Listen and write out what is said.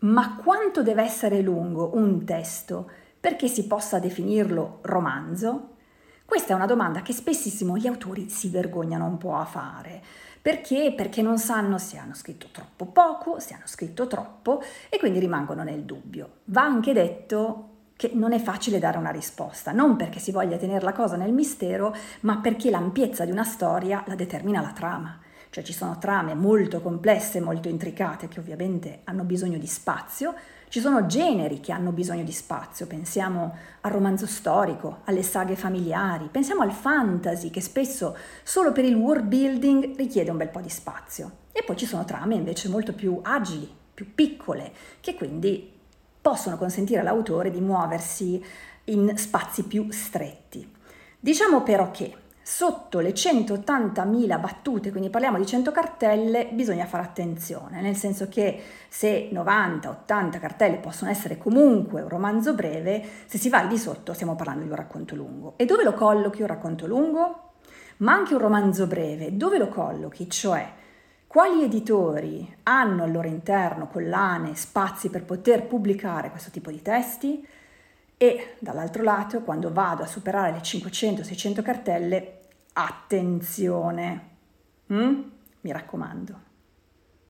Ma quanto deve essere lungo un testo perché si possa definirlo romanzo? Questa è una domanda che spessissimo gli autori si vergognano un po' a fare. Perché? Perché non sanno se hanno scritto troppo poco, se hanno scritto troppo e quindi rimangono nel dubbio. Va anche detto che non è facile dare una risposta, non perché si voglia tenere la cosa nel mistero, ma perché l'ampiezza di una storia la determina la trama cioè ci sono trame molto complesse, molto intricate che ovviamente hanno bisogno di spazio, ci sono generi che hanno bisogno di spazio, pensiamo al romanzo storico, alle saghe familiari, pensiamo al fantasy che spesso solo per il world building richiede un bel po' di spazio. E poi ci sono trame invece molto più agili, più piccole, che quindi possono consentire all'autore di muoversi in spazi più stretti. Diciamo però che sotto le 180.000 battute, quindi parliamo di 100 cartelle, bisogna fare attenzione, nel senso che se 90-80 cartelle possono essere comunque un romanzo breve, se si va al di sotto stiamo parlando di un racconto lungo. E dove lo collochi un racconto lungo? Ma anche un romanzo breve, dove lo collochi? Cioè, quali editori hanno al loro interno collane, spazi per poter pubblicare questo tipo di testi? E dall'altro lato, quando vado a superare le 500-600 cartelle, attenzione, mm? mi raccomando.